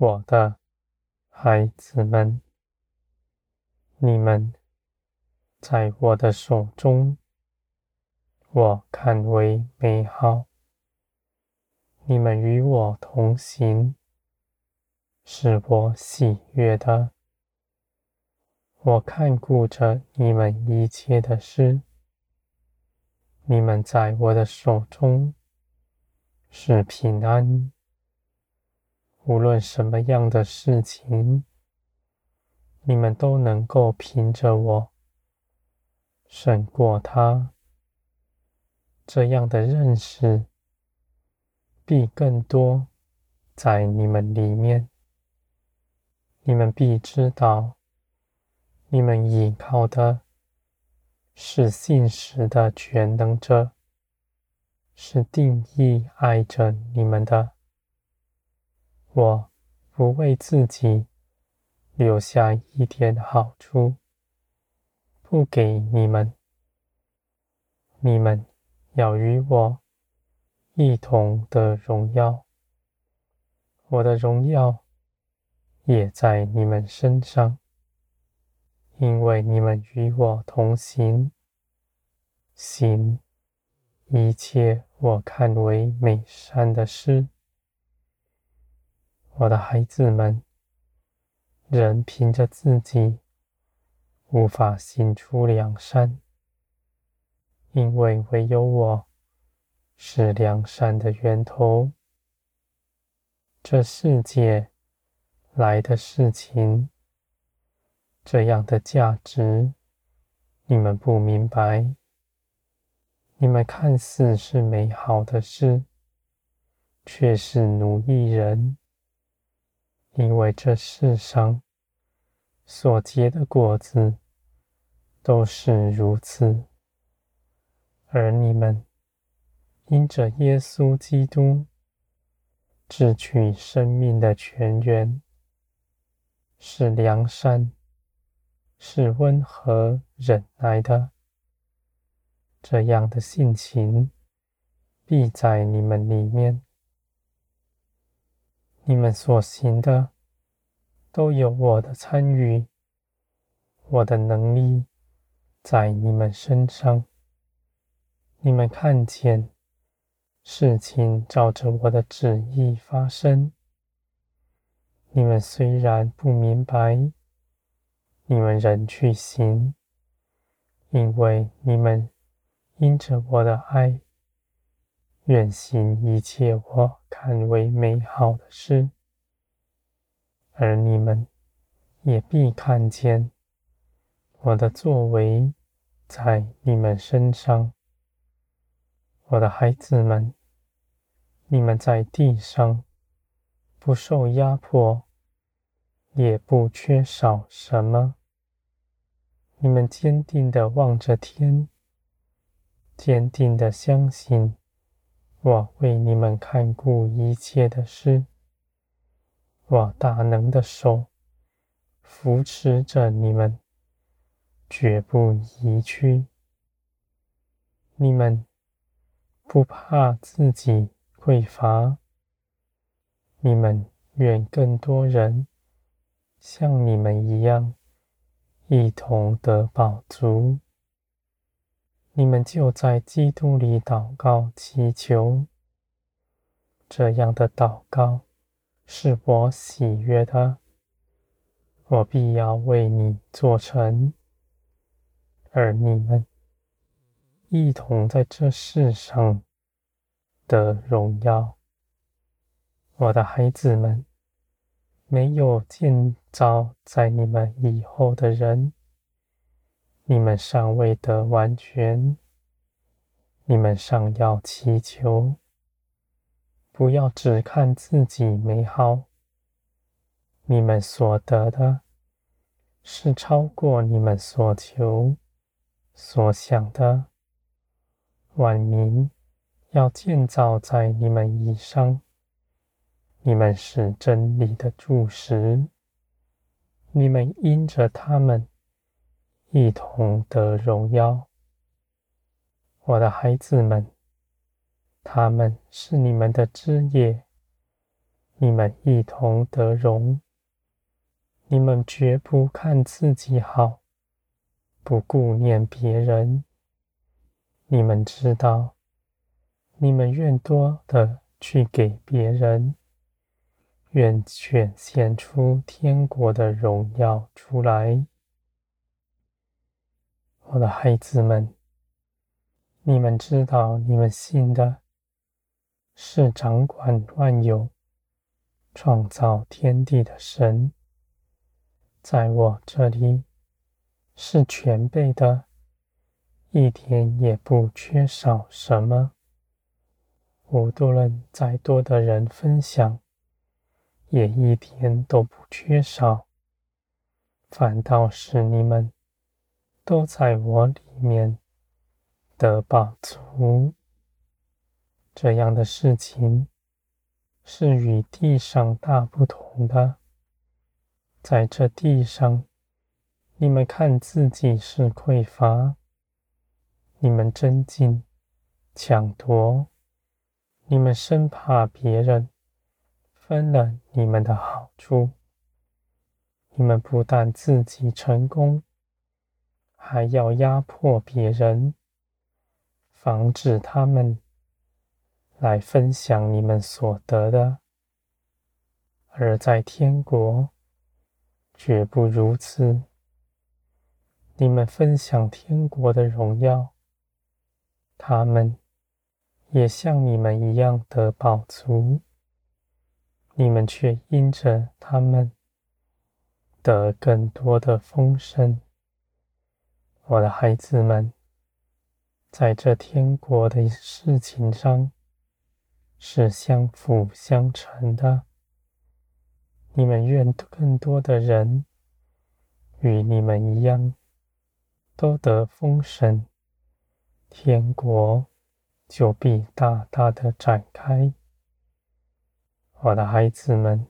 我的孩子们，你们在我的手中，我看为美好。你们与我同行，是我喜悦的。我看顾着你们一切的事。你们在我的手中是平安。无论什么样的事情，你们都能够凭着我胜过它。这样的认识必更多在你们里面。你们必知道，你们依靠的是信实的全能者，是定义爱着你们的。我不为自己留下一点好处，不给你们。你们要与我一同的荣耀，我的荣耀也在你们身上，因为你们与我同行，行一切我看为美善的事。我的孩子们，人凭着自己无法行出良善，因为唯有我是良善的源头。这世界来的事情，这样的价值，你们不明白。你们看似是美好的事，却是奴役人。因为这世上所结的果子都是如此，而你们因着耶稣基督智取生命的泉源，是良善，是温和忍耐的，这样的性情必在你们里面。你们所行的都有我的参与，我的能力在你们身上。你们看见事情照着我的旨意发生。你们虽然不明白，你们仍去行，因为你们因着我的爱。愿行一切我看为美好的事，而你们也必看见我的作为在你们身上。我的孩子们，你们在地上不受压迫，也不缺少什么。你们坚定地望着天，坚定地相信。我为你们看顾一切的事，我大能的手扶持着你们，绝不移去。你们不怕自己匮乏，你们愿更多人像你们一样，一同得饱足。你们就在基督里祷告祈求，这样的祷告是我喜悦的，我必要为你做成，而你们一同在这世上的荣耀。我的孩子们，没有建造在你们以后的人。你们尚未得完全，你们尚要祈求，不要只看自己美好。你们所得的，是超过你们所求、所想的。万民要建造在你们以上，你们是真理的柱石，你们因着他们。一同得荣耀，我的孩子们，他们是你们的枝叶，你们一同得荣。你们绝不看自己好，不顾念别人。你们知道，你们愿多的去给别人，愿显现出天国的荣耀出来。我的孩子们，你们知道，你们信的是掌管万有、创造天地的神。在我这里是全备的，一点也不缺少什么。无论再多的人分享，也一点都不缺少。反倒是你们都在我里面得饱足。这样的事情是与地上大不同的。在这地上，你们看自己是匮乏，你们争竞、抢夺，你们生怕别人分了你们的好处，你们不但自己成功，还要压迫别人，防止他们来分享你们所得的，而在天国。绝不如此。你们分享天国的荣耀，他们也像你们一样得饱足，你们却因着他们得更多的丰盛。我的孩子们，在这天国的事情上是相辅相成的。你们愿更多的人与你们一样，都得丰盛，天国就必大大的展开。我的孩子们，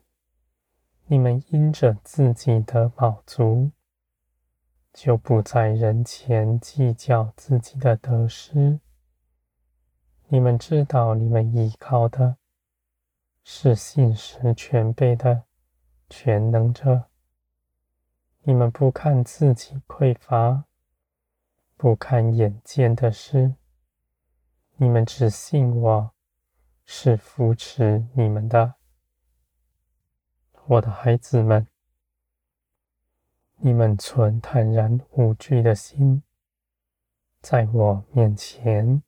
你们因着自己的饱足，就不在人前计较自己的得失。你们知道，你们依靠的是信实全备的。全能者，你们不看自己匮乏，不看眼见的事，你们只信我是扶持你们的，我的孩子们，你们存坦然无惧的心，在我面前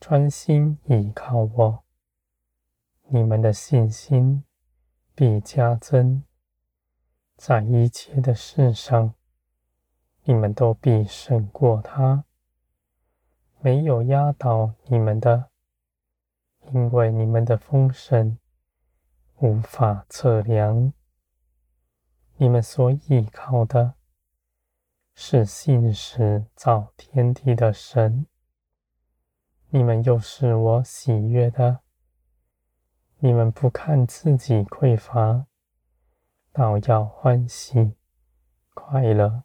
专心倚靠我，你们的信心。必加增，在一切的事上，你们都必胜过他。没有压倒你们的，因为你们的丰盛无法测量。你们所依靠的是信实造天地的神，你们又是我喜悦的。你们不看自己匮乏，倒要欢喜快乐，